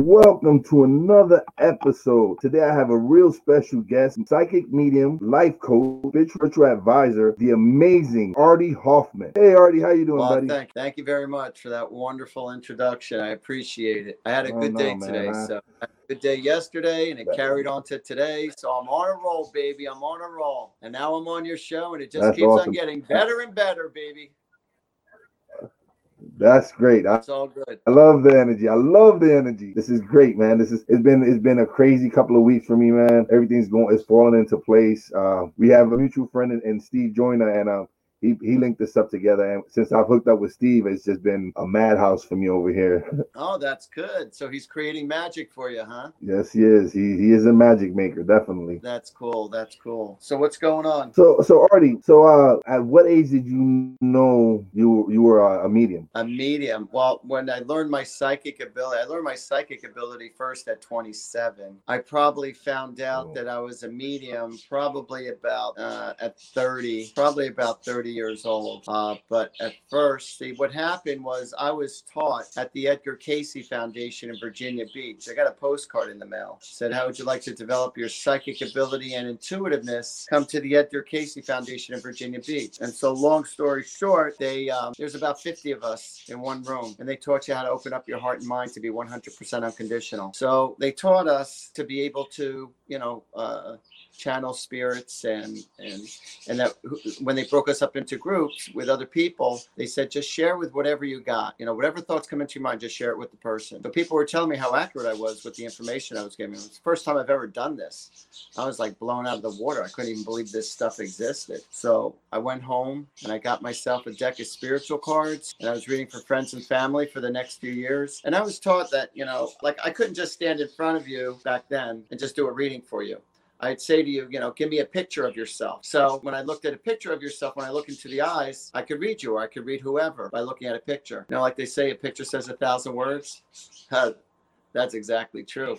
And welcome to another episode. Today I have a real special guest, psychic medium, life coach, spiritual advisor, the amazing Artie Hoffman. Hey Artie, how you doing, well, buddy? Thank, thank you very much for that wonderful introduction. I appreciate it. I had a oh, good day man, today, I... so good day yesterday, and it carried on to today. So I'm on a roll, baby. I'm on a roll, and now I'm on your show, and it just That's keeps awesome. on getting better and better, baby. That's great. I, it's all good. I love the energy. I love the energy. This is great, man. This is it's been it's been a crazy couple of weeks for me, man. Everything's going it's falling into place. Uh, we have a mutual friend and, Steve Joyner, and uh, he he linked this up together. And since I've hooked up with Steve, it's just been a madhouse for me over here. oh, that's good. So he's creating magic for you, huh? Yes, he is. He he is a magic maker, definitely. That's cool. That's cool. So what's going on? So so Artie, so uh, at what age did you know you you were a, a medium? A medium. Well, when I learned my psychic ability, I learned my psychic ability first at 27. I probably found out oh. that I was a medium probably about uh, at 30, probably about 30 years old. Uh, but at first, see, what happened was I was taught at the Edgar Cayce Foundation in Virginia Beach. I got a postcard in the mail. Said, How would you like to develop your psychic ability and intuitiveness? Come to the Edgar Cayce Foundation in Virginia Beach. And so, long story short, they um, there's about 50 of us in one room, and they taught you how to open up your heart and mind to be 100% unconditional. So, they taught us to be able to, you know, uh, channel spirits and and and that when they broke us up into groups with other people they said just share with whatever you got. You know whatever thoughts come into your mind just share it with the person. But people were telling me how accurate i was with the information i was giving. It was the first time i've ever done this. I was like blown out of the water. I couldn't even believe this stuff existed. So i went home and i got myself a deck of spiritual cards and i was reading for friends and family for the next few years. And i was taught that you know like i couldn't just stand in front of you back then and just do a reading for you I'd say to you, you know, give me a picture of yourself. So when I looked at a picture of yourself, when I look into the eyes, I could read you or I could read whoever by looking at a picture. You know, like they say, a picture says a thousand words. That's exactly true.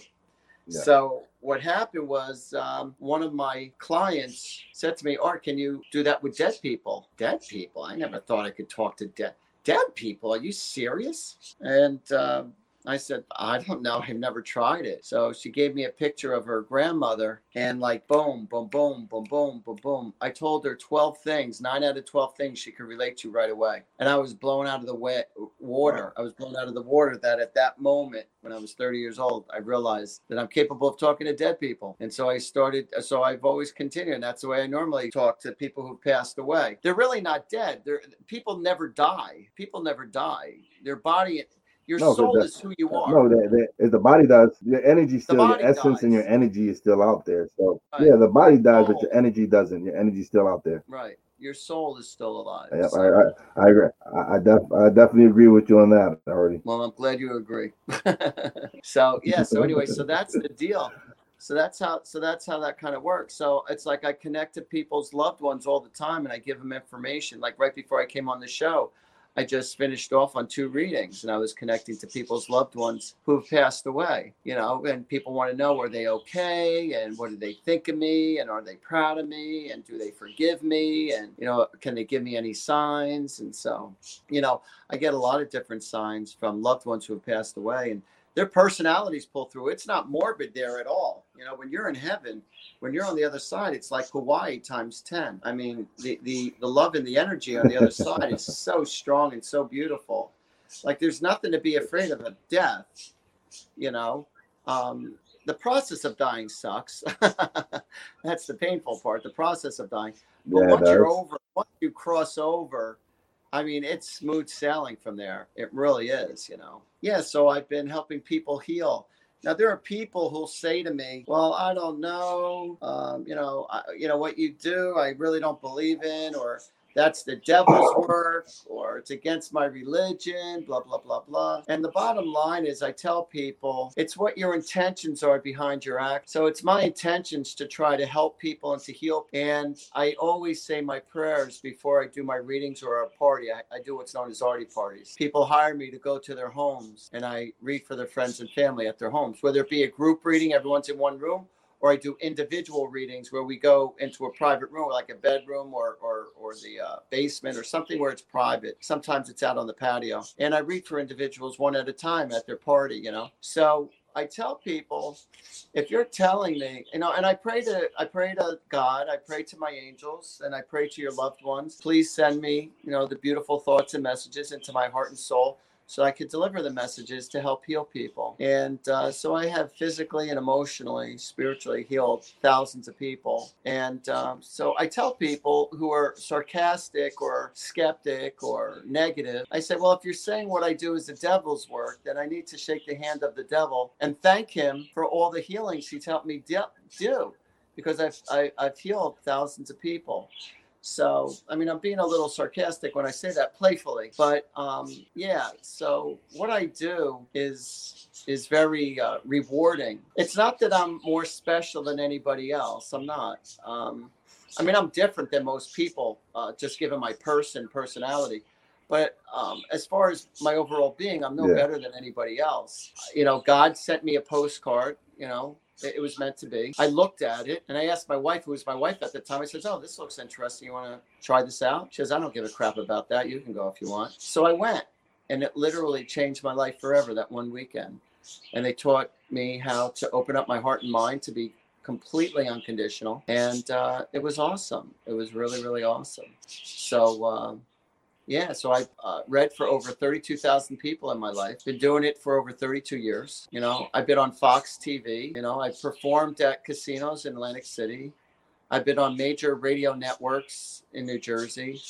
Yeah. So what happened was um, one of my clients said to me, Art, can you do that with dead people? Dead people? I never thought I could talk to dead dead people. Are you serious? And um, I said, I don't know. I've never tried it. So she gave me a picture of her grandmother and like boom, boom, boom, boom, boom, boom, boom. I told her 12 things, nine out of 12 things she could relate to right away. And I was blown out of the wet water. I was blown out of the water that at that moment when I was 30 years old, I realized that I'm capable of talking to dead people. And so I started, so I've always continued. And that's the way I normally talk to people who've passed away. They're really not dead. They're people never die. People never die. Their body your no, soul the, is who you are. No, the, the, the body does. Your energy still, your essence dies. and your energy is still out there. So right. yeah, the body dies, but your energy doesn't. Your energy's still out there. Right. Your soul is still alive. Yeah, so. I, I, I agree. I, I, def, I definitely agree with you on that Artie. Well, I'm glad you agree. so yeah. So anyway, so that's the deal. So that's how. So that's how that kind of works. So it's like I connect to people's loved ones all the time, and I give them information. Like right before I came on the show, I just finished off on two readings and I was connecting to people's loved ones who've passed away, you know, and people want to know are they okay and what do they think of me and are they proud of me and do they forgive me and, you know, can they give me any signs? And so, you know, I get a lot of different signs from loved ones who have passed away and their personalities pull through. It's not morbid there at all. You know, when you're in heaven, when you're on the other side, it's like Hawaii times 10. I mean, the, the, the love and the energy on the other side is so strong and so beautiful. Like there's nothing to be afraid of a death, you know. Um, the process of dying sucks. That's the painful part, the process of dying. But yeah, once you're over, once you cross over, I mean, it's smooth sailing from there. It really is, you know. Yeah, so I've been helping people heal Now there are people who'll say to me, "Well, I don't know, um, you know, I, you know what you do. I really don't believe in, or that's the devil's work or it's against my religion, blah, blah, blah, blah. And the bottom line is, I tell people it's what your intentions are behind your act. So it's my intentions to try to help people and to heal. And I always say my prayers before I do my readings or a party. I, I do what's known as arty parties. People hire me to go to their homes and I read for their friends and family at their homes, whether it be a group reading, everyone's in one room or I do individual readings where we go into a private room, like a bedroom or or, or the uh, basement or something where it's private. Sometimes it's out on the patio, and I read for individuals one at a time at their party. You know, so I tell people, if you're telling me, you know, and I pray to I pray to God, I pray to my angels, and I pray to your loved ones. Please send me, you know, the beautiful thoughts and messages into my heart and soul so I could deliver the messages to help heal people. And uh, so I have physically and emotionally, spiritually healed thousands of people. And um, so I tell people who are sarcastic or skeptic or negative, I say, well, if you're saying what I do is the devil's work, then I need to shake the hand of the devil and thank him for all the healings he's helped me do because I've, I, have i have healed thousands of people. So, I mean, I'm being a little sarcastic when I say that playfully, but um, yeah. So, what I do is is very uh, rewarding. It's not that I'm more special than anybody else. I'm not. Um, I mean, I'm different than most people, uh, just given my person personality. But um, as far as my overall being, I'm no yeah. better than anybody else. You know, God sent me a postcard. You know, it was meant to be. I looked at it and I asked my wife, who was my wife at the time, I said, Oh, this looks interesting. You want to try this out? She says, I don't give a crap about that. You can go if you want. So I went and it literally changed my life forever that one weekend. And they taught me how to open up my heart and mind to be completely unconditional. And uh, it was awesome. It was really, really awesome. So, um, yeah, so I uh, read for over 32,000 people in my life. Been doing it for over 32 years. You know, I've been on Fox TV. You know, I've performed at casinos in Atlantic City. I've been on major radio networks in New Jersey.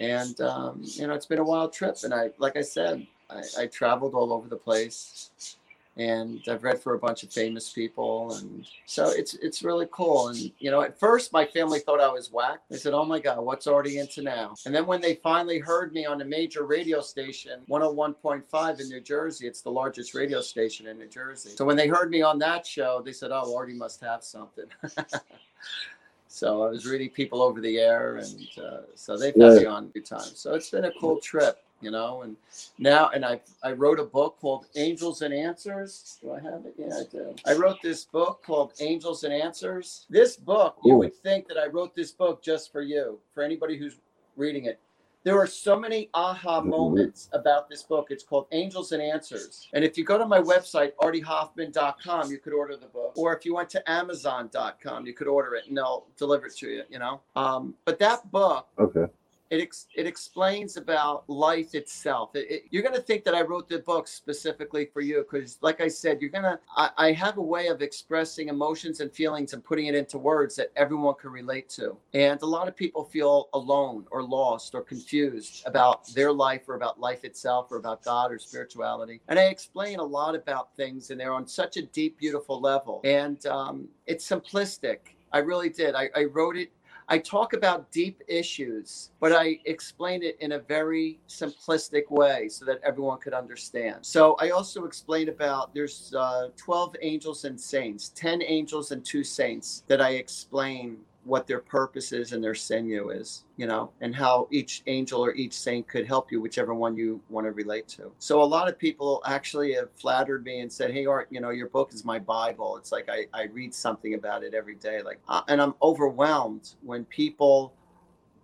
And, um, you know, it's been a wild trip. And I, like I said, I, I traveled all over the place and I've read for a bunch of famous people, and so it's it's really cool. And you know, at first my family thought I was whack. They said, "Oh my God, what's Artie into now?" And then when they finally heard me on a major radio station, 101.5 in New Jersey, it's the largest radio station in New Jersey. So when they heard me on that show, they said, "Oh, Artie must have something." so I was reading people over the air, and uh, so they've had yeah. me on a few times. So it's been a cool trip you know and now and i i wrote a book called angels and answers do i have it yeah i do i wrote this book called angels and answers this book you would think that i wrote this book just for you for anybody who's reading it there are so many aha moments about this book. It's called Angels and Answers. And if you go to my website, artiehoffman.com, you could order the book. Or if you went to amazon.com, you could order it and they'll deliver it to you, you know? Um, but that book okay it ex- it explains about life itself. It, it, you're gonna think that I wrote the book specifically for you because, like I said, you're gonna. I, I, have a way of expressing emotions and feelings and putting it into words that everyone can relate to. And a lot of people feel alone or lost or confused about their life or about life itself or about God or spirituality. And I explain a lot about things, and they're on such a deep, beautiful level. And um, it's simplistic. I really did. I, I wrote it I talk about deep issues, but I explain it in a very simplistic way so that everyone could understand. So I also explain about there's uh, 12 angels and saints, 10 angels and two saints that I explain what their purpose is and their sinew is, you know, and how each angel or each saint could help you, whichever one you want to relate to. So a lot of people actually have flattered me and said, "Hey, Art, you know, your book is my Bible. It's like I, I read something about it every day." Like, uh, and I'm overwhelmed when people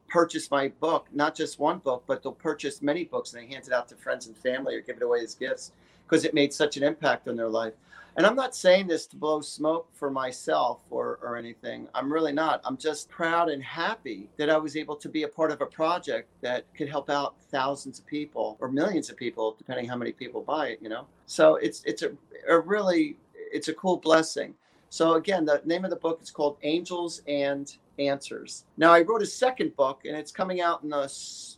purchase my book, not just one book, but they'll purchase many books and they hand it out to friends and family or give it away as gifts because it made such an impact on their life. And I'm not saying this to blow smoke for myself or, or anything. I'm really not. I'm just proud and happy that I was able to be a part of a project that could help out thousands of people or millions of people, depending how many people buy it, you know? So it's it's a, a really it's a cool blessing. So again, the name of the book is called Angels and Answers. Now I wrote a second book, and it's coming out in the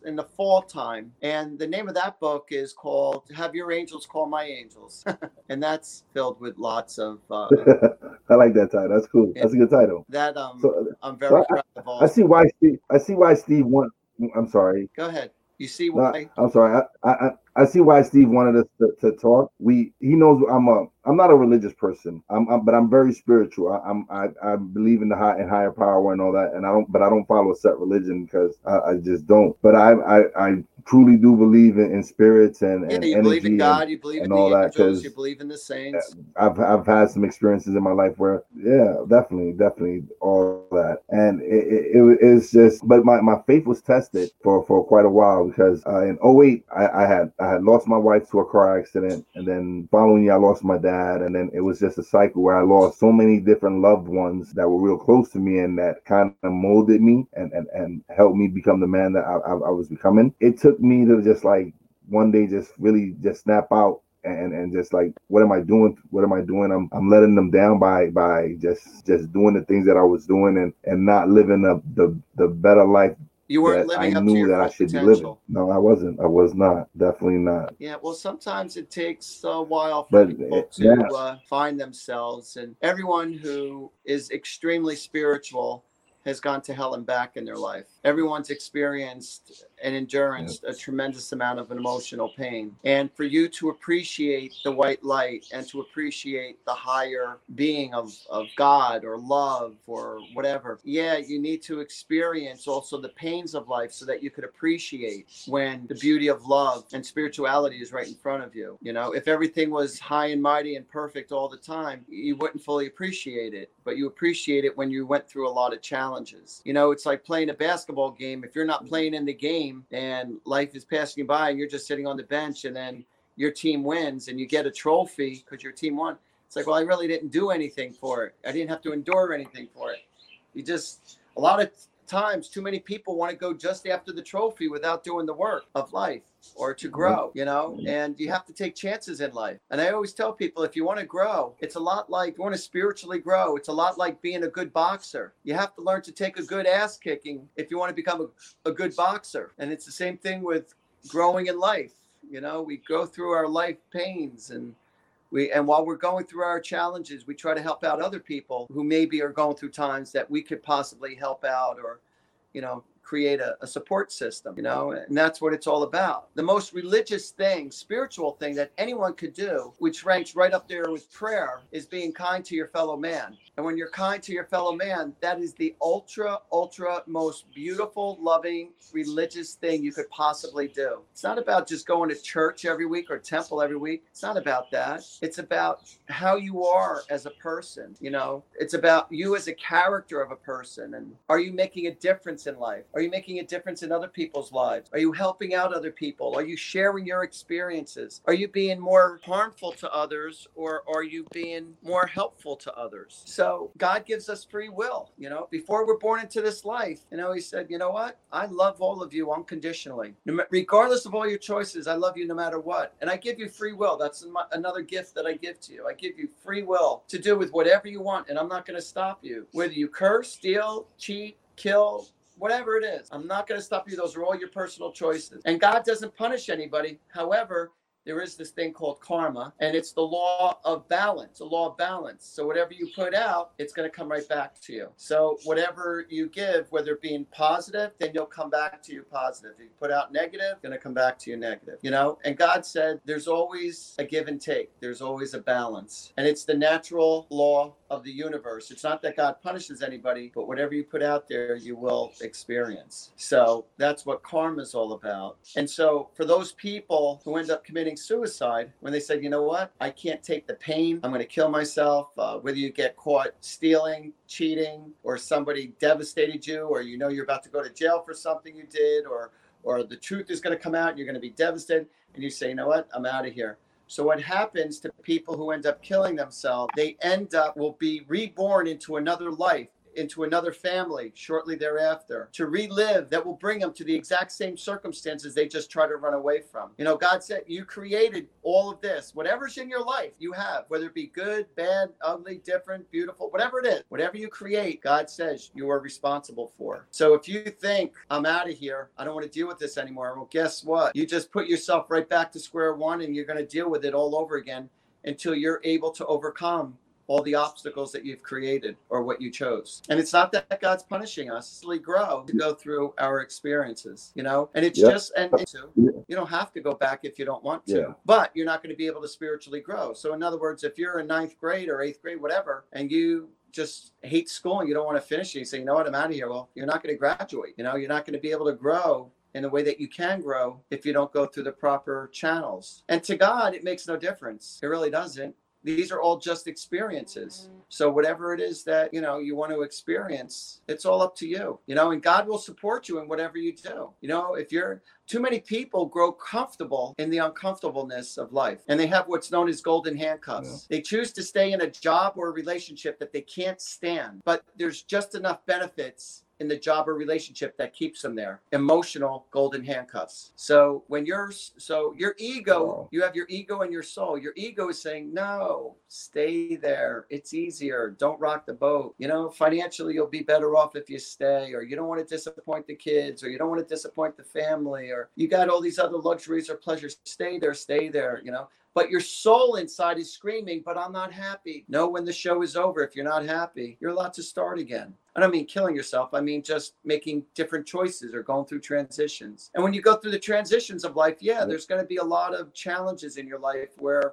in the fall time. And the name of that book is called "Have Your Angels Call My Angels," and that's filled with lots of. Uh, I like that title. That's cool. That's a good title. That um, so, I'm very so proud I, of all. I see why Steve. I see why Steve want. I'm sorry. Go ahead. You see why? No, I'm sorry. I, I I see why Steve wanted us to, to talk. We he knows I'm a I'm not a religious person. I'm, I'm but I'm very spiritual. I, am I, I believe in the high and higher power and all that. And I don't but I don't follow a set religion because I, I just don't. But I I, I truly do believe in, in spirits and, yeah, and you believe in God, and, you believe in all that because you believe in the saints. I've I've had some experiences in my life where yeah, definitely, definitely all that. And it, it, it was just but my, my faith was tested for, for quite a while because uh, in 08 I, I had I had lost my wife to a car accident, and then following year I lost my dad, and then it was just a cycle where I lost so many different loved ones that were real close to me and that kind of molded me and and, and helped me become the man that I, I, I was becoming. It took me to just like one day just really just snap out and and just like what am I doing? What am I doing? I'm I'm letting them down by by just just doing the things that I was doing and and not living the the, the better life you weren't living I up to your that I should potential. be living. No, I wasn't. I was not. Definitely not. Yeah. Well, sometimes it takes a while for but people it, to yeah. uh, find themselves, and everyone who is extremely spiritual has gone to hell and back in their life. Everyone's experienced and endurance a tremendous amount of emotional pain. And for you to appreciate the white light and to appreciate the higher being of, of God or love or whatever, yeah, you need to experience also the pains of life so that you could appreciate when the beauty of love and spirituality is right in front of you. You know, if everything was high and mighty and perfect all the time, you wouldn't fully appreciate it, but you appreciate it when you went through a lot of challenges. You know, it's like playing a basketball game. If you're not playing in the game, game and life is passing you by and you're just sitting on the bench and then your team wins and you get a trophy because your team won. It's like, well, I really didn't do anything for it. I didn't have to endure anything for it. You just, a lot of times, too many people want to go just after the trophy without doing the work of life or to grow, you know, and you have to take chances in life. And I always tell people if you want to grow, it's a lot like you want to spiritually grow. It's a lot like being a good boxer. You have to learn to take a good ass kicking if you want to become a, a good boxer. And it's the same thing with growing in life. You know, we go through our life pains and we and while we're going through our challenges, we try to help out other people who maybe are going through times that we could possibly help out or, you know, create a, a, support system, you know, and that's what it's all about. The most religious thing, spiritual thing that anyone could do, which ranks right up there with prayer, is being kind to your fellow man. And when you're kind to your fellow man, that is the ultra, ultra most beautiful, loving, religious thing you could possibly do. It's not about just going to church every week or temple every week. It's not about that. It's about how you are as a person, you know, it's about you as a character of a person. And are you making a difference in life? Are you making a difference in other people's lives? Are you helping out other people? Are you sharing your experiences? Are you being more harmful to others or are you being more helpful to others? So God gives us free will. You know, before we're born into this life, you know, He said, you know what? I love all of you unconditionally. Regardless of all your choices, I love you no matter what. And I give you free will. That's another gift that I give to you. I give you free will to do with whatever you want, and I'm not going to stop you. Whether you curse, steal, cheat, kill, whatever it is. I'm not going to stop you. Those are all your personal choices. And God doesn't punish anybody. However, there is this thing called karma, and it's the law of balance, a law of balance. So whatever you put out, it's going to come right back to you. So whatever you give, whether it being positive, then you'll come back to you positive. If you put out negative, going to come back to you negative. You know, and God said there's always a give and take. There's always a balance, and it's the natural law of the universe. It's not that God punishes anybody, but whatever you put out there, you will experience. So that's what karma is all about. And so for those people who end up committing committing suicide when they said, you know what, I can't take the pain. I'm going to kill myself. Uh, whether you get caught stealing, cheating, or somebody devastated you, or you know you're about to go to jail for something you did, or or the truth is going to come out and you're going to be devastated, and you say, you know what, I'm out of here. So what happens to people who end up killing themselves? They end up will be reborn into another life into another family shortly thereafter to relive that will bring them to the exact same circumstances they just try to run away from. You know, God said you created all of this, whatever's in your life, you have, whether it be good, bad, ugly, different, beautiful, whatever it is, whatever you create, God says you are responsible for. So if you think I'm out of here, I don't want to deal with this anymore, well, guess what? You just put yourself right back to square one and you're going to deal with it all over again until you're able to overcome all the obstacles that you've created or what you chose. And it's not that God's punishing us, we grow to go through our experiences, you know? And it's yep. just, and you don't have to go back if you don't want to, yeah. but you're not going to be able to spiritually grow. So, in other words, if you're in ninth grade or eighth grade, whatever, and you just hate school and you don't want to finish it, you say, you know what, I'm out of here. Well, you're not going to graduate. You know, you're not going to be able to grow in the way that you can grow if you don't go through the proper channels. And to God, it makes no difference. It really doesn't these are all just experiences. So whatever it is that you know you want to experience it's all up to you you know and god will support you in whatever you do. You know if you're too many people grow comfortable in the uncomfortableness of life and they have what's known as golden handcuffs. Yeah. they choose to stay in a job or a relationship that they can't stand but there's just enough benefits in the job or relationship that keeps them there. Emotional golden handcuffs. So when you're so your ego you have your ego and your soul. Your ego is saying no stay there. It's easier. Don't rock the boat. You know financially you'll be better off if you stay or you don't want to disappoint the kids or you don't want to disappoint the family or you got all these other luxuries or pleasures. Stay there stay there you know but your soul inside is screaming, but I'm not happy. Know when the show is over, if you're not happy, you're allowed to start again. I don't mean killing yourself. I mean just making different choices or going through transitions. And when you go through the transitions of life, yeah, there's going to be a lot of challenges in your life where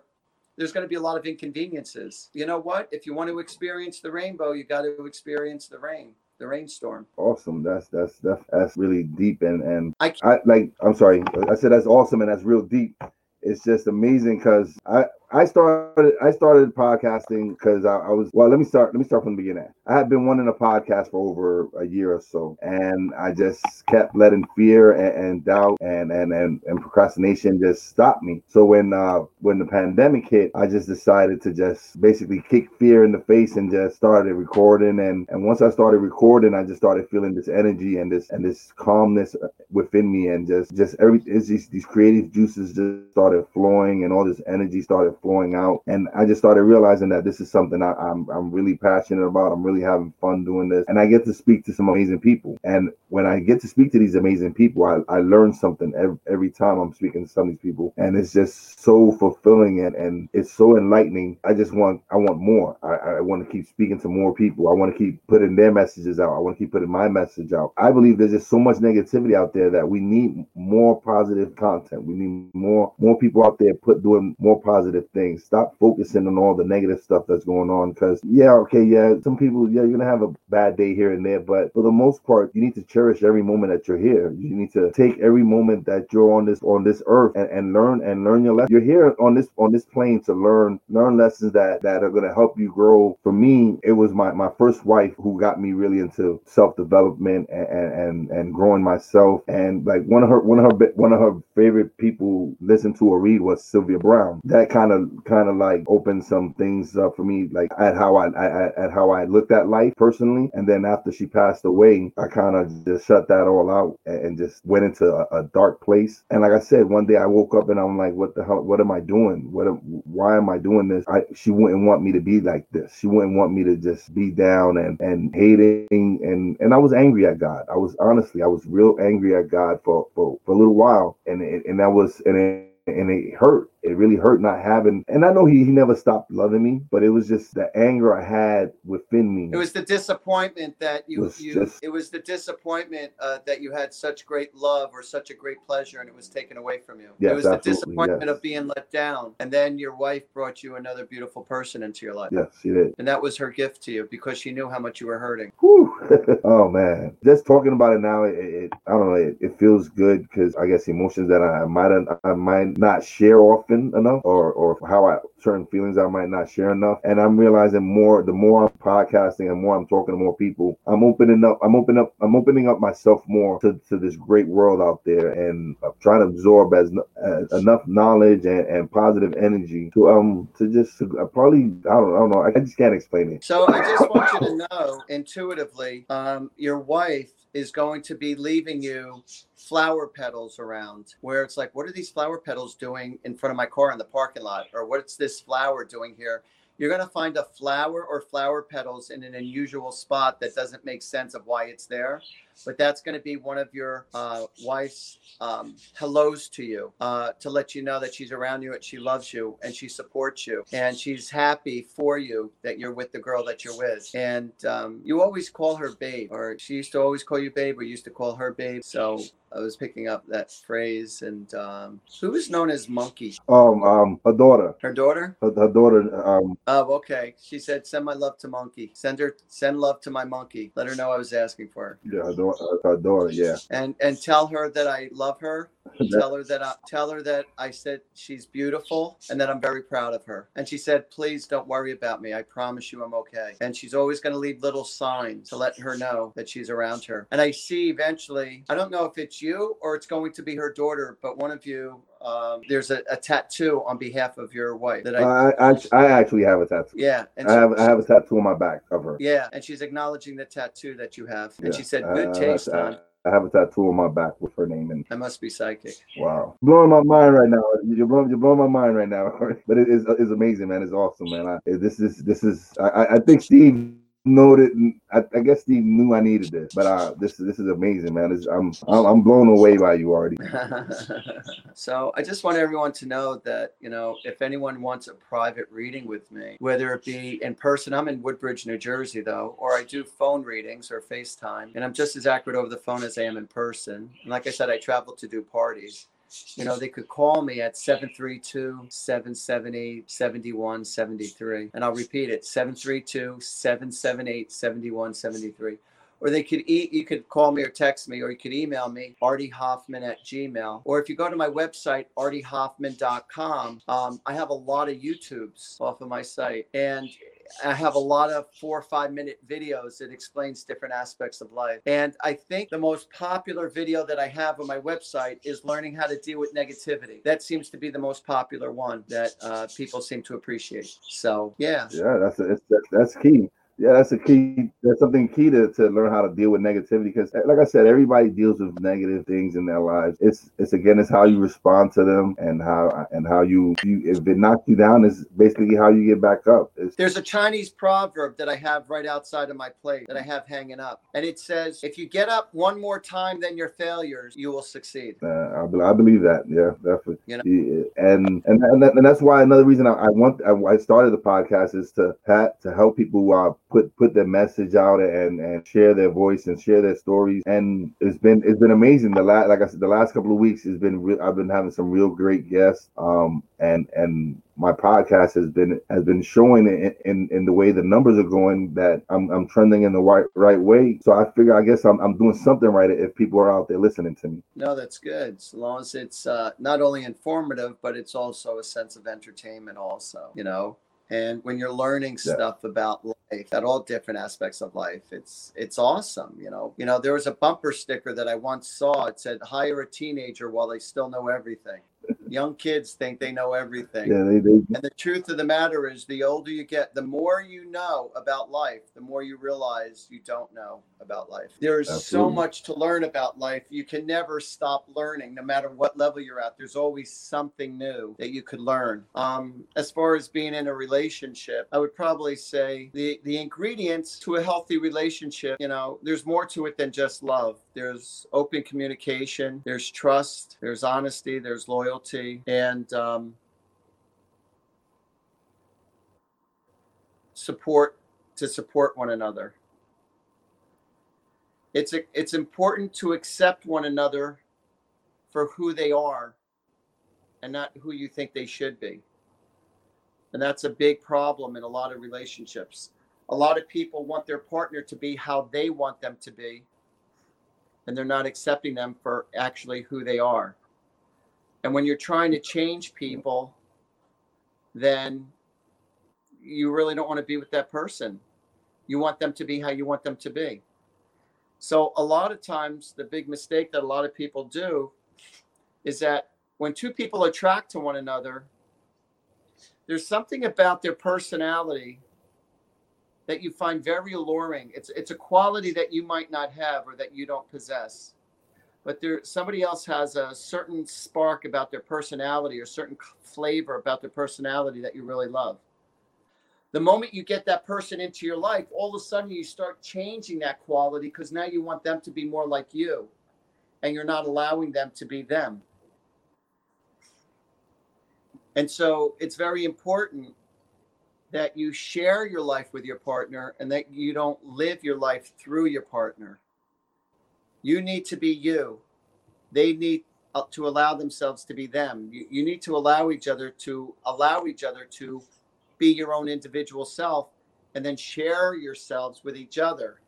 there's going to be a lot of inconveniences. You know what? If you want to experience the rainbow, you got to experience the rain the rainstorm. Awesome. That's that's that's that's really deep and and I, I like. I'm sorry. I said that's awesome and that's real deep. It's just amazing because I I started I started podcasting because I, I, was well. Let me start. Let me start from the beginning. I had been wanting a podcast for over a year or so, and I just kept letting fear and, and doubt and, and and and procrastination just stop me. So when uh when the pandemic hit, I just decided to just basically kick fear in the face and just started recording. And and once I started recording, I just started feeling this energy and this and this calmness within me, and just just every these these creative juices just started flowing, and all this energy started flowing out. And I just started realizing that this is something I, am I'm, I'm really passionate about. I'm really having fun doing this. And I get to speak to some amazing people. And when I get to speak to these amazing people, I, I learn something every, every time I'm speaking to some of these people. And it's just so fulfilling and, and it's so enlightening. I just want I want more. I, I want to keep speaking to more people. I want to keep putting their messages out. I want to keep putting my message out. I believe there's just so much negativity out there that we need more positive content. We need more more people out there put doing more positive things. Stop focusing on all the negative stuff that's going on. Because yeah, okay, yeah, some people, yeah, you're gonna have a bad day here and there, but for the most part, you need to cherish every moment that you're here. You need to take every moment that you're on this on this earth and, and learn and learn your lesson. You're here on this on this plane to learn learn lessons that that are gonna help you grow. For me, it was my my first wife who got me really into self development and, and and growing myself. And like one of her one of her one of her favorite people listen to or read was Sylvia Browne. That kind of kind of like opened some things up for me, like at how I, I at how I looked at life personally. And then after she passed away, I kind of just shut that all out and just went into a, a, dark place. And like I said, one day I woke up and I'm like, what the hell? What am I doing? What? Why am I doing this? I she wouldn't want me to be like this. She wouldn't want me to just be down and and hating and and I was angry at God. I was honestly, I was real angry at God for for, for a little while, and and, and that was and. It, and it hurt it really hurt not having and i know he, he never stopped loving me but it was just the anger i had within me. It was the disappointment that you was you just, it was the disappointment uh, that you had such great love or such a great pleasure and it was taken away from you. Yes, it was the disappointment yes. of being let down and then your wife brought you another beautiful person into your life. Yes she did. And that was her gift to you because she knew how much you were hurting. Oh man. Just talking about it now it, it i don't know it, it feels good because i guess emotions that i might i might not share often open enough or or how I certain feelings I might not share enough. And I'm realizing more the more I'm podcasting and more I'm talking to more people, I'm opening up, I'm opening up, I'm opening up myself more to, to this great world out there and I'm trying to absorb as, as enough knowledge and, and positive energy to um to just to, probably I don't, I don't know I just can't explain it. So I just want you to know intuitively, um, your wife is going to be leaving you flower petals around where it's like, what are these flower petals doing in front of my car in the parking lot? Or what's this flower doing here? You're going to find a flower or flower petals in an unusual spot that doesn't make sense of why it's there but that's going to be one of your uh, wife's um, hellos to you uh, to let you know that she's around you and she loves you and she supports you and she's happy for you that you're with the girl that you're with. And um, you always call her babe, or she used to always call you babe, or used to call her babe. So I was picking up that phrase. And um, who is known as Monkey? Um, um, her daughter. Her daughter. Her, her daughter. Um. Oh, okay. She said, "Send my love to Monkey. Send her, send love to my monkey. Let her know I was asking for her." Yeah, her daughter. Her daughter. Yeah. And and tell her that I love her. tell her that I tell her that I said she's beautiful and that I'm very proud of her. And she said, "Please don't worry about me. I promise you I'm okay." And she's always going to leave little signs to let her know that she's around her. And I see eventually. I don't know if it's you or it's going to be her daughter, but one of you um, there's a, a, tattoo on behalf of your wife that I, I, I, I actually have a tattoo. Yeah, and I have I have a tattoo on my back of her. Yeah, and she's acknowledging the tattoo that you have, and yeah. she said, "Good uh, taste, I, I have a tattoo on my back with her name and I must be psychic. Wow, blowing my mind right now. You're blowing, you're blowing my mind right now. but it is it's amazing, man. It's awesome, man. I, this is this is. I, I think Steve noted. I, I guess Steve knew I needed this, but uh, this this is amazing, man. I'm I'm blown away by you Artie. so I just want everyone to know that you know if anyone wants a private reading with me, whether it be in person, I'm in Woodbridge, New Jersey, though, or I do phone readings or FaceTime, and I'm just as accurate over the phone as I am in person. And like I said, I travel to do parties you know, they could call me at 732 778 7173. And I'll repeat it 732 778 7173 or they could eat you could call me or text me or you could email me artie hoffman at gmail or if you go to my website artiehoffman.com um, i have a lot of youtubes off of my site and I have a lot of four or five minute videos that explains different aspects of life. And I think the most popular video that I have on my website is learning how to deal with negativity. That seems to be the most popular one that uh, people seem to appreciate. So yeah, yeah, that's that's, that's key. Yeah, that's a key. That's something key to, to learn how to deal with negativity because, like I said, everybody deals with negative things in their lives. It's it's again, it's how you respond to them and how and how you, you if it knocks you down is basically how you get back up. It's, There's a Chinese proverb that I have right outside of my plate that I have hanging up, and it says, "If you get up one more time than your failures, you will succeed." Uh, I, I believe that. Yeah, definitely. You know? Yeah, and and and, that, and that's why another reason I, I want I, I, started the podcast is to to help people who are put put their message out and and share their voice and share their stories. And it's been it's been amazing. The last like I said, the last couple of weeks has been re- I've been having some real great guests. Um and and my podcast has been has been showing in, in, in the way the numbers are going that I'm, I'm trending in the right right way. So I figure I guess I'm, I'm doing something right if people are out there listening to me. No, that's good. As long as it's uh, not only informative, but it's also a sense of entertainment. Also, you know, and when you're learning yeah. stuff about life at all different aspects of life it's it's awesome you know you know there was a bumper sticker that i once saw it said hire a teenager while they still know everything young kids think they know everything. Yeah, they, they, and the truth of the matter is, the older you get, the more you know about life, the more you realize you don't know about life. There is Absolutely. so much to learn about life. You can never stop learning, no matter what level you're at. There's always something new that you could learn. Um, as far as being in a relationship, I would probably say the the ingredients to a healthy relationship. You know, there's more to it than just love. There's open communication. There's trust. There's honesty. There's loyalty, and um, support to support one another it's a, it's important to accept one another for who they are and not who you think they should be. And that's a big problem in a lot of relationships. A lot of people want their partner to be how they want them to be, and they're not accepting them for actually who they are. And when you're trying to change people, then you really don't want to be with that person. You want them to be how you want them to be. So, a lot of times, the big mistake that a lot of people do is that when two people attract to one another, there's something about their personality that you find very alluring. It's it's a quality that you might not have or that you don't possess. But there somebody else has a certain spark about their personality or certain flavor about their personality that you really love the moment you get that person into your life, all of a sudden you start changing that quality because now you want them to be more like you and you're not allowing them to be them. And so it's very important that you share your life with your partner and that you don't live your life through your partner. You need to be you. They need uh, to allow themselves to be them. You, you need to allow each other to allow each other to be your own individual self and then share yourselves with each other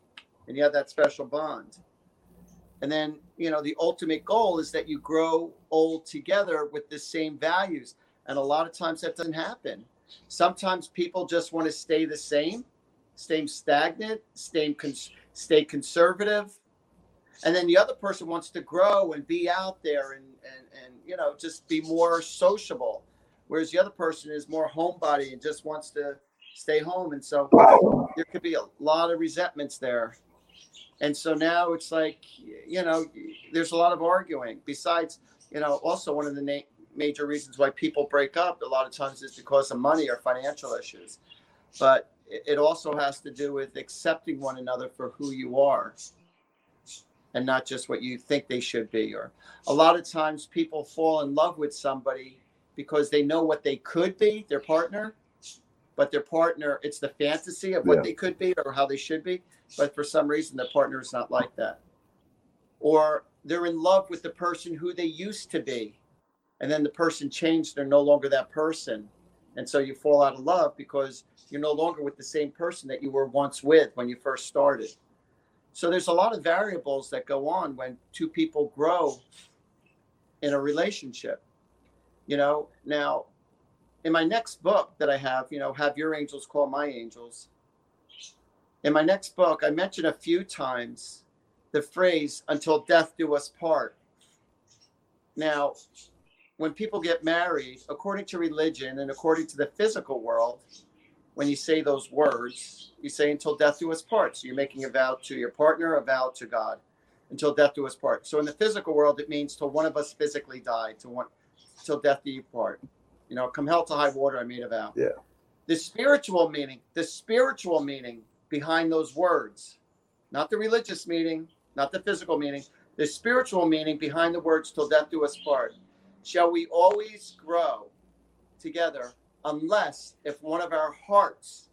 and you have that special bond. And then you know the ultimate goal is that you grow old together with the same values. And a lot of times that doesn't happen. Sometimes people just want to stay the same stay stagnant stay cons- stay conservative. And then the other person wants to grow and be out there and and, and you know just be more sociable whereas the other person is more homebody and just wants to stay home. And so there could be a lot of resentments there. And so now it's like, you know, there's a lot of arguing. Besides, you know, also one of the na- major reasons why people break up a lot of times is because of money or financial issues. But it also has to do with accepting one another for who you are and not just what you think they should be. Or a lot of times people fall in love with somebody because they know what they could be, their partner, but their partner, it's the fantasy of what yeah. they could be or how they should be. But for some reason, the partner is not like that. Or they're in love with the person who they used to be. And then the person changed, they're no longer that person. And so you fall out of love because you're no longer with the same person that you were once with when you first started. So there's a lot of variables that go on when two people grow in a relationship you know? Now in my next book that i have you know have your angels call my angels in my next book i mention a few times the phrase until death do us part. Now when people get married according to religion and according to the physical world when you say those words you say until death do us part. So you're making a vow to your partner a vow to god. Until death do us part. So in the physical world it means till one of us physically die to one till death do you part. You know, come hell to high water, I made a vow. Yeah. The spiritual meaning, the spiritual meaning behind those words, not the religious meaning, not the physical meaning, the spiritual meaning behind the words till death do us part. Shall we always grow together unless if one of our hearts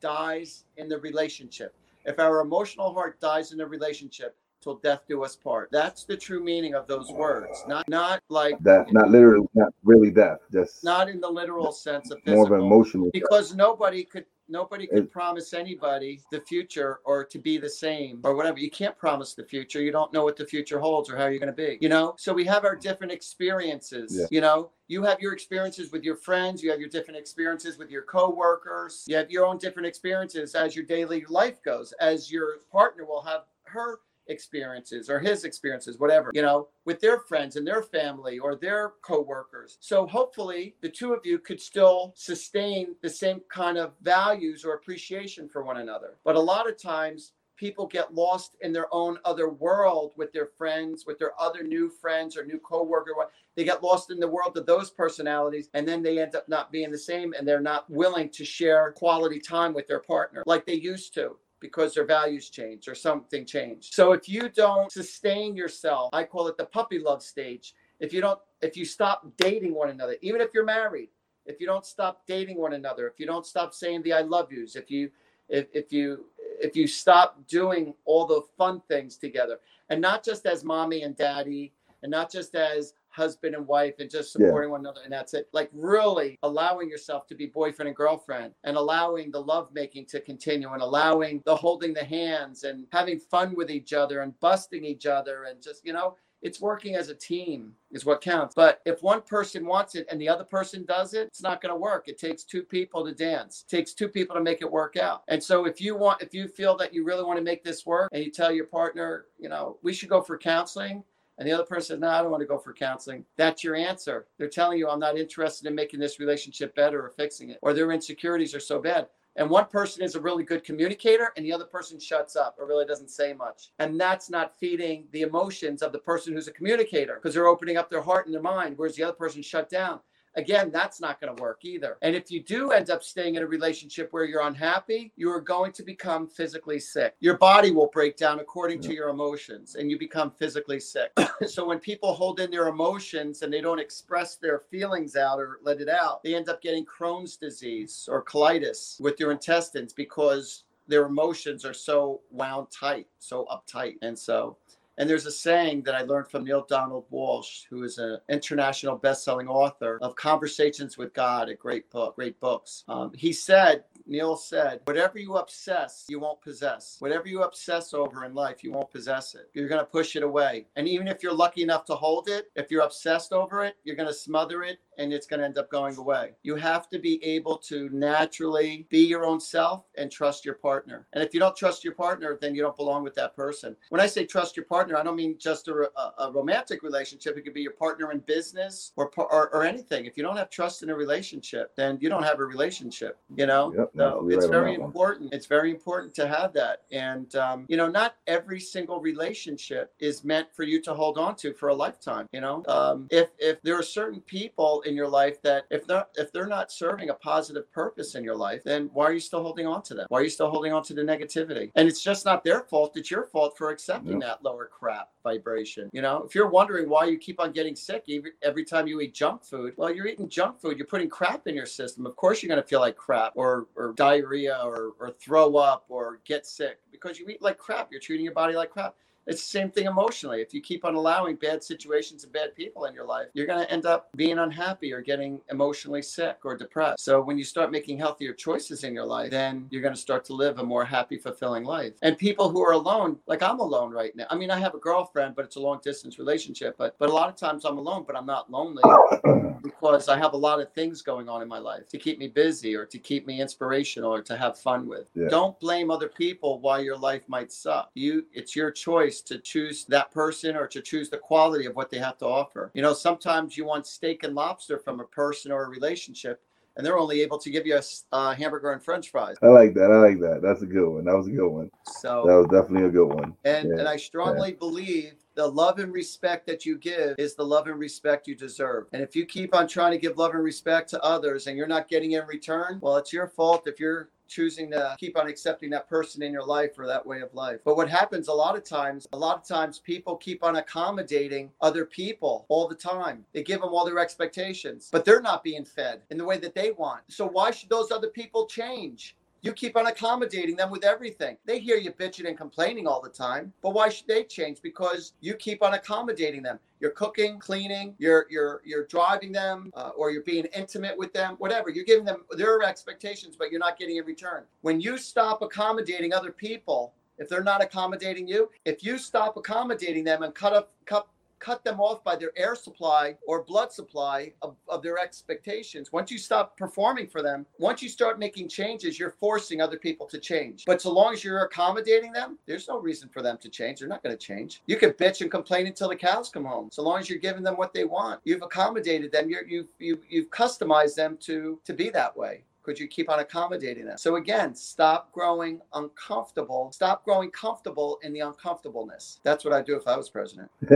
dies in the relationship? If our emotional heart dies in the relationship, till death do us part. That's the true meaning of those words. Not not like that, not literally, not really death. Just not in the literal sense of physical, more of an emotional. Because death. nobody could nobody can promise anybody the future or to be the same or whatever. You can't promise the future. You don't know what the future holds or how you're going to be, you know? So we have our different experiences, yeah. you know? You have your experiences with your friends, you have your different experiences with your coworkers, you have your own different experiences as your daily life goes, as your partner will have her experiences or his experiences, whatever, you know, with their friends and their family or their coworkers. So hopefully the two of you could still sustain the same kind of values or appreciation for one another. But a lot of times people get lost in their own other world with their friends, with their other new friends or new coworker. They get lost in the world of those personalities, and then they end up not being the same, and they're not willing to share quality time with their partner like they used to because their values change or something changed. So if you don't sustain yourself, I call it the puppy love stage. If you don't, if you stop dating one another, even if you're married, if you don't stop dating one another, if you don't stop saying the I love yous, if you, if, if you, if you stop doing all the fun things together and not just as mommy and daddy and not just as husband and wife and just supporting yeah. one another and that's it like really allowing yourself to be boyfriend and girlfriend and allowing the love making to continue and allowing the holding the hands and having fun with each other and busting each other and just you know it's working as a team is what counts. But if one person wants it and the other person does it, it's not going to work. It takes two people to dance. It takes two people to make it work out. And so if you want if you feel that you really want to make this work and you tell your partner, you know, we should go for counseling, and the other person says, No, I don't want to go for counseling. That's your answer. They're telling you, I'm not interested in making this relationship better or fixing it, or their insecurities are so bad. And one person is a really good communicator, and the other person shuts up or really doesn't say much. And that's not feeding the emotions of the person who's a communicator because they're opening up their heart and their mind, whereas the other person shut down. Again, that's not going to work either. And if you do end up staying in a relationship where you're unhappy, you are going to become physically sick. Your body will break down according to your emotions and you become physically sick. so when people hold in their emotions and they don't express their feelings out or let it out, they end up getting Crohn's disease or colitis with your intestines because their emotions are so wound tight, so uptight. And so and there's a saying that I learned from Neale Donald Walsch, who is an international best-selling author of Conversations with God, a great book, great books. Um, he said, Neil said, whatever you obsess, you won't possess. Whatever you obsess over in life, you won't possess it. You're going to push it away. And even if you're lucky enough to hold it, if you're obsessed over it, you're going to smother it and it's going to end up going away. You have to be able to naturally be your own self and trust your partner. And if you don't trust your partner, then you don't belong with that person. When I say trust your partner, I don't mean just a, a, a romantic relationship. It could be your partner in business or, or, or anything. If you don't have trust in a relationship, then you don't have a relationship. You know, yep, so it's right very important. It's very important to have that. And um, you know, not every single relationship is meant for you to hold on to for a lifetime. You know, um, if if there are certain people in your life that if they're if they're not serving a positive purpose in your life, then why are you still holding on to them? Why are you still holding on to the negativity? And it's just not their fault. It's your fault for accepting that lower crap vibration. You know, if you're wondering why you keep on getting sick every time you eat junk food, well, you're eating junk food. You're putting crap in your system. Of course, you're going to feel like crap or or diarrhea or or throw up or get sick because you eat like crap. You're treating your body like crap. It's the same thing emotionally. If you keep on allowing bad situations and bad people in your life, you're going to end up being unhappy or getting emotionally sick or depressed. So when you start making healthier choices in your life, then you're going to start to live a more happy, fulfilling life. And people who are alone, like I'm alone right now. I mean, I have a girlfriend, but it's a long distance relationship. But but a lot of times I'm alone, but I'm not lonely because I have a lot of things going on in my life to keep me busy or to keep me inspirational or to have fun with. Yeah. Don't blame other people why your life might suck. You, it's your choice choice to choose that person or to choose the quality of what they have to offer. You know, sometimes you want steak and lobster from a person or a relationship and they're only able to give you a uh, hamburger and french fries. I like that. I like that. That's a good one. That was a good one. So that was definitely a good one. And yeah. and I strongly yeah. believe the love and respect that you give is the love and respect you deserve. And if you keep on trying to give love and respect to others and you're not getting in return, well, it's your fault if you're choosing to keep on accepting that person in your life or that way of life. But what happens a lot of times, a lot of times people keep on accommodating other people all the time. They give them all their expectations, but they're not being fed in the way that they want. So why should those other people change? You keep on accommodating them with everything. They hear you bitching and complaining all the time, but why should they change? Because you keep on accommodating them. You're cooking, cleaning, you're you're you're driving them, uh, or you're being intimate with them, whatever. You're giving them their expectations, but you're not getting in return. When you stop accommodating other people, if they're not accommodating you, if you stop accommodating them and cut up cut cut them off by their air supply or blood supply of, of their expectations. Once you stop performing for them, once you start making changes, you're forcing other people to change. But so long as you're accommodating them, there's no reason for them to change. They're not going to change. You can bitch and complain until the cows come home. So long as you're giving them what they want, you've accommodated them. You're, you've, you've, you've customized them to, to be that way could you keep on accommodating them? So again, stop growing uncomfortable. Stop growing comfortable in the uncomfortableness. That's what I'd do if I was president.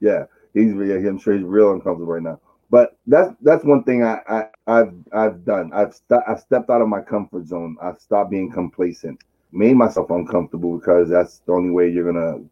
yeah, he's yeah, I'm sure he's real uncomfortable right now. But that's that's one thing I, I I've I've done. I've st- I stepped out of my comfort zone. I've stopped being complacent. Made myself uncomfortable because that's the only way you're gonna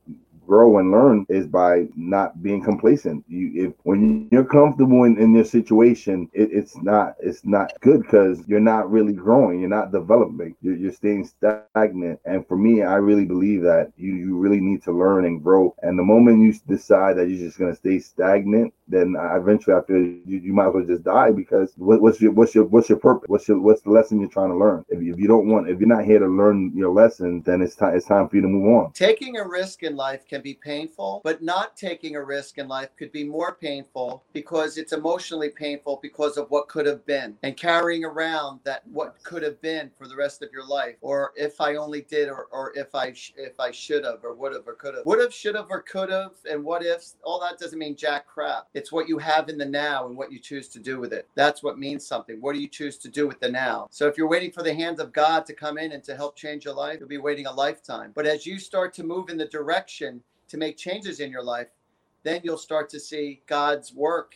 grow and learn is by not being complacent. You, if when you're comfortable in, in your situation, it, it's not it's not good because you're not really growing. You're not developing. You're, you're staying stagnant. And for me, I really believe that you you really need to learn and grow. And the moment you decide that you're just gonna stay stagnant, then eventually I feel you, you might as well just die because what, what's your what's your what's your purpose? What's your what's the lesson you're trying to learn? If you, if you don't want if you're not here to learn your lesson, then it's time it's time for you to move on. Taking a risk in life can be painful, but not taking a risk in life could be more painful because it's emotionally painful because of what could have been and carrying around that what could have been for the rest of your life or if I only did or, or if I sh- if I should have or would have or could have. Would have should have or could have and what ifs all that doesn't mean jack crap. It's what you have in the now and what you choose to do with it. That's what means something. What do you choose to do with the now? So if you're waiting for the hands of God to come in and to help change your life you'll be waiting a lifetime. But as you start to move in the direction to make changes in your life then you'll start to see God's work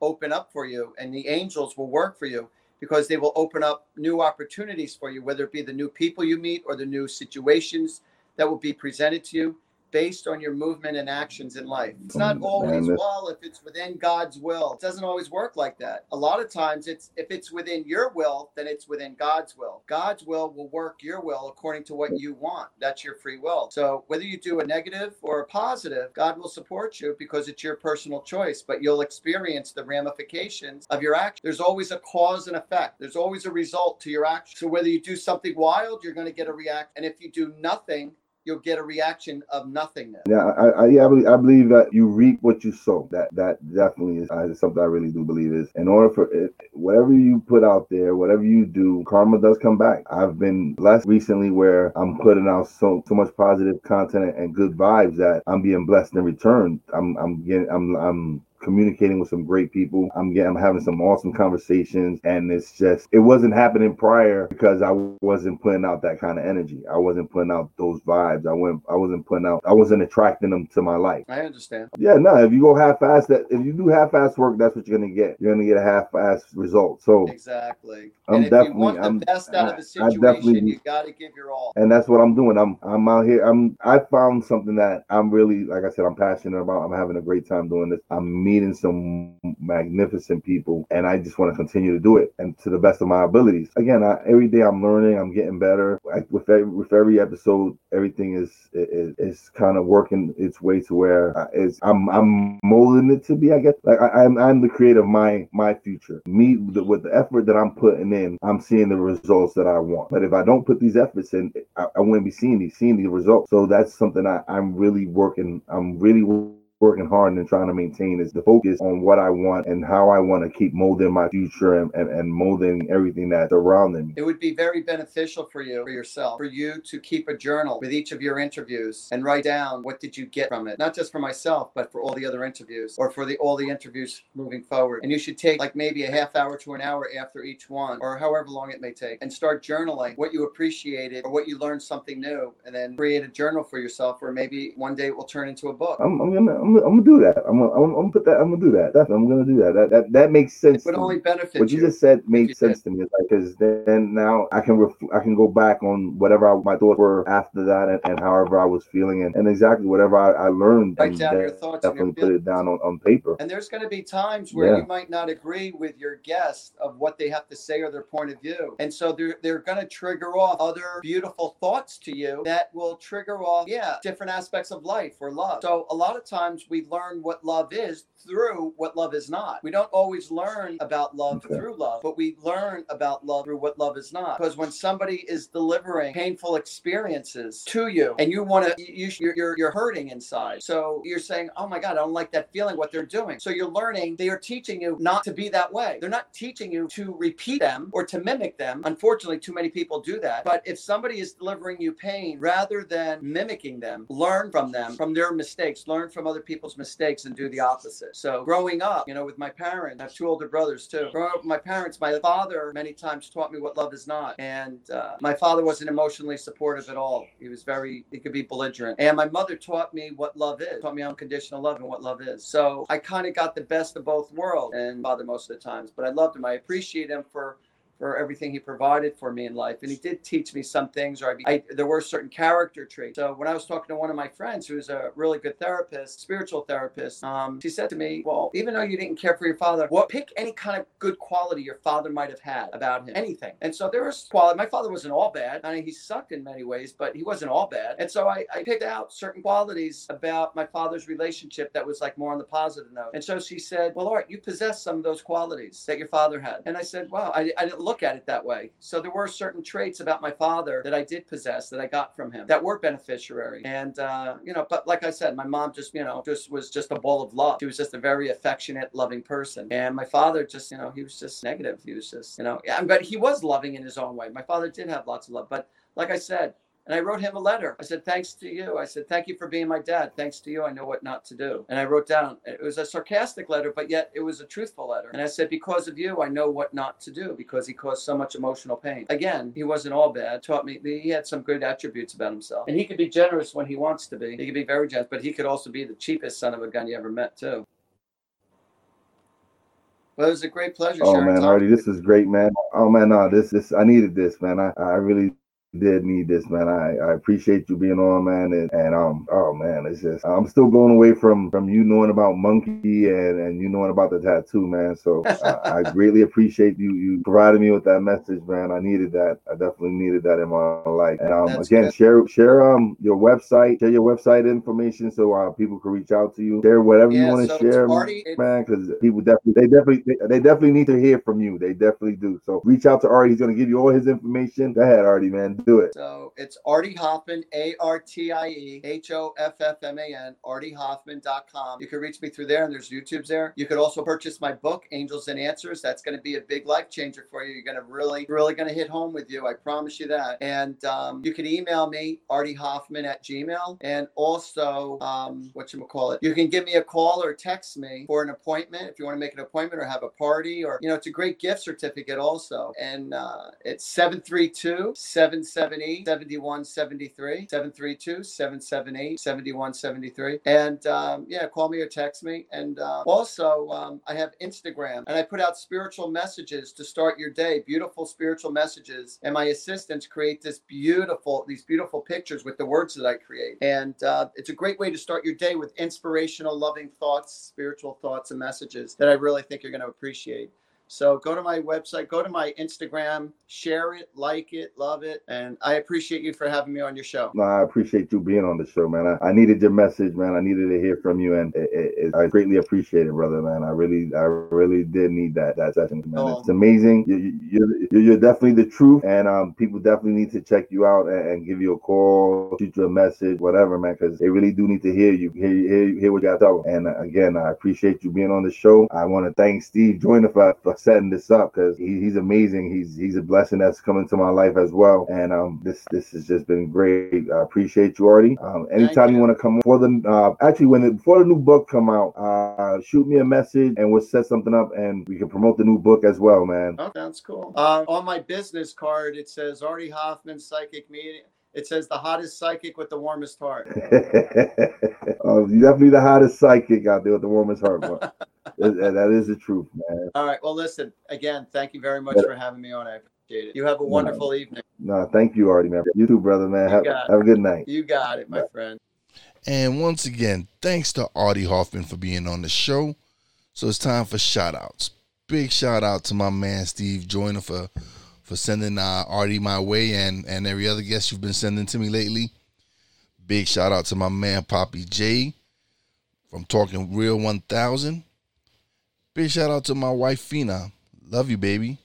open up for you and the angels will work for you because they will open up new opportunities for you, whether it be the new people you meet or the new situations that will be presented to you based on your movement and actions in life. It's not mm, always well if it's within God's will. It doesn't always work like that. A lot of times it's if it's within your will, then it's within God's will. God's will will work your will according to what you want. That's your free will. So whether you do a negative or a positive, God will support you because it's your personal choice, but you'll experience the ramifications of your action. There's always a cause and effect. There's always a result to your action. So whether you do something wild, you're going to get a react. And if you do nothing, you'll get a reaction of nothingness. Yeah, I, I, yeah, I believe, I believe that you reap what you sow. That that definitely is uh, something I really do believe is in order for it, whatever you put out there, whatever you do, karma does come back. I've been blessed recently where I'm putting out so so much positive content and good vibes that I'm being blessed in return. I'm I'm getting I'm I'm communicating with some great people. I'm getting, I'm having some awesome conversations, and it's just it wasn't happening prior because I wasn't putting out that kind of energy. I wasn't putting out those vibes. I went, I wasn't putting out, I wasn't attracting them to my life. I understand. Yeah, no. If you go half-ass, that if you do half-ass work, that's what you're gonna get. You're gonna get a half-ass result. So exactly. I'm and if definitely, you want the I'm, best out I, of the situation, you got to give your all. And that's what I'm doing. I'm, I'm out here. I'm, I found something that I'm really, like I said, I'm passionate about. I'm having a great time doing this. I'm meeting some magnificent people, and I just want to continue to do it and to the best of my abilities. Again, I, every day I'm learning, I'm getting better. I, with every, with every episode, everything is is, is kind of working its way to where uh, it's I'm I'm molding it to be. I guess like I, am I'm, I'm the creator of my my future. Me with, with the effort that I'm putting in, I'm seeing the results that I want. But if I don't put these efforts in, I, I wouldn't be seeing these seeing the results. So that's something I, I'm really working. I'm really working hard and trying to maintain is the focus on what I want and how I want to keep molding my future and, and, and molding everything that's around me. It would be very beneficial for you, for yourself, for you to keep a journal with each of your interviews and write down what did you get from it. Not just for myself, but for all the other interviews or for the all the interviews moving forward. And you should take like maybe a half hour to an hour after each one or however long it may take and start journaling what you appreciated or what you learned something new and then create a journal for yourself or maybe one day it will turn into a book. I'm, I'm gonna I'm, I'm gonna do that. I'm gonna, I'm, gonna put that. I'm gonna do that. Definitely, I'm gonna do that. That that, that makes sense. It would only benefit what you, just said made sense did. to me. Like because then now I can ref- I can go back on whatever I, my thoughts were after that and, and however I was feeling and, and exactly whatever I, I learned. Write down your thoughts. Definitely put it down on, on paper. And there's going to be times where yeah. you might not agree with your guest of what they have to say or their point of view, and so they're they're going to trigger off other beautiful thoughts to you that will trigger off yeah different aspects of life or love. So a lot of times we learn what love is through what love is not. We don't always learn about love okay. through love, but we learn about love through what love is not. Because when somebody is delivering painful experiences to you and you want to, you, you're, you're, you're hurting inside. So you're saying, oh my God, I don't like that feeling, what they're doing. So you're learning, they are teaching you not to be that way. They're not teaching you to repeat them or to mimic them. Unfortunately, too many people do that. But if somebody is delivering you pain, rather than mimicking them, learn from them, from their mistakes, learn from other people's mistakes and do the opposite. So growing up, you know, with my parents, I have two older brothers too. Growing up with my parents, my father many times taught me what love is not. And uh, my father wasn't emotionally supportive at all. He was very, he could be belligerent. And my mother taught me what love is, taught me unconditional love and what love is. So I kind of got the best of both worlds and father most of the times, but I loved him. I appreciate him for for everything he provided for me in life. And he did teach me some things, or I, I, there were certain character traits. So when I was talking to one of my friends who's a really good therapist, spiritual therapist, um, she said to me, Well, even though you didn't care for your father, well, pick any kind of good quality your father might have had about him, anything. And so there was quality. My father wasn't all bad. I mean, he sucked in many ways, but he wasn't all bad. And so I, I picked out certain qualities about my father's relationship that was like more on the positive note. And so she said, Well, Art, you possess some of those qualities that your father had. And I said, Wow, I, I didn't look at it that way. So there were certain traits about my father that I did possess that I got from him that were beneficiary. And, uh, you know, but like I said, my mom just, you know, just was just a ball of love. She was just a very affectionate, loving person. And my father just, you know, he was just negative. He was just, you know, yeah, but he was loving in his own way. My father did have lots of love. But like I said, and I wrote him a letter. I said, Thanks to you. I said, Thank you for being my dad. Thanks to you, I know what not to do. And I wrote down, it was a sarcastic letter, but yet it was a truthful letter. And I said, Because of you, I know what not to do because he caused so much emotional pain. Again, he wasn't all bad. Taught me, he had some good attributes about himself. And he could be generous when he wants to be. He could be very generous, but he could also be the cheapest son of a gun you ever met, too. Well, it was a great pleasure. Oh man, Artie, this is great, man. Oh man, no, this this I needed this, man. I, I really did need this, man. I, I appreciate you being on, man. And, and um, oh man, it's just I'm still going away from from you knowing about Monkey and and you knowing about the tattoo, man. So I, I greatly appreciate you you providing me with that message, man. I needed that. I definitely needed that in my life. And um, That's again, good. share share um your website, share your website information so uh, people can reach out to you. Share whatever yeah, you want to so share, Artie, man. Because people definitely they definitely they, they definitely need to hear from you. They definitely do. So reach out to Artie. He's gonna give you all his information. Go ahead, Artie, man do it. So it's Artie Hoffman, A R T I E H O F F M A N, artiehoffman.com. You can reach me through there, and there's YouTube's there. You could also purchase my book, Angels and Answers. That's going to be a big life changer for you. You're going to really, really going to hit home with you. I promise you that. And um, you can email me, Artie Hoffman at Gmail. And also, um, what you call it, you can give me a call or text me for an appointment if you want to make an appointment or have a party, or, you know, it's a great gift certificate also. And uh, it's 732 778 7173, 732 778 7173. And um, yeah, call me or text me. And uh, also, um, I have Instagram and I put out spiritual messages to start your day, beautiful spiritual messages. And my assistants create this beautiful, these beautiful pictures with the words that I create. And uh, it's a great way to start your day with inspirational, loving thoughts, spiritual thoughts, and messages that I really think you're going to appreciate. So go to my website, go to my Instagram, share it, like it, love it. And I appreciate you for having me on your show. No, I appreciate you being on the show, man. I, I needed your message, man. I needed to hear from you. And it, it, it, I greatly appreciate it, brother, man. I really, I really did need that, that session, man. Oh. It's amazing. You, you, you're, you're definitely the truth. And um, people definitely need to check you out and, and give you a call, shoot you a message, whatever, man, because they really do need to hear you, hear, hear, hear what you got to And uh, again, I appreciate you being on the show. I want to thank Steve Joyner for, for setting this up because he, he's amazing. He's he's a blessing that's come into my life as well. And um, this this has just been great. I appreciate you, Artie. Um, anytime you, you want to come for the uh, actually when the, before the new book come out, uh, shoot me a message and we'll set something up and we can promote the new book as well, man. Oh, that's cool. Uh, on my business card, it says Artie Hoffman, psychic medium. It says the hottest psychic with the warmest heart. oh, you definitely the hottest psychic out there with the warmest heart. that is the truth, man. All right. Well, listen, again, thank you very much yeah. for having me on. I appreciate it. You have a wonderful no, evening. No, thank you, Artie, man. You too, brother, man. Have, have, a good night. You got it, my friend. And once again, thanks to Artie Hoffman for being on the show. So it's time for shout outs. Big shout out to my man Steve Joyner for for sending uh, Artie my way and and every other guest you've been sending to me lately. Big shout out to my man Poppy J from Talking Real 1000. Big shout out to my wife Fina. Love you, baby.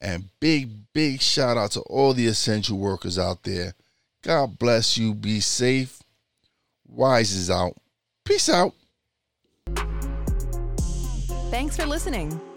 And big, big shout out to all the essential workers out there. God bless you. Be safe. Wise is out. Peace out. Thanks for listening.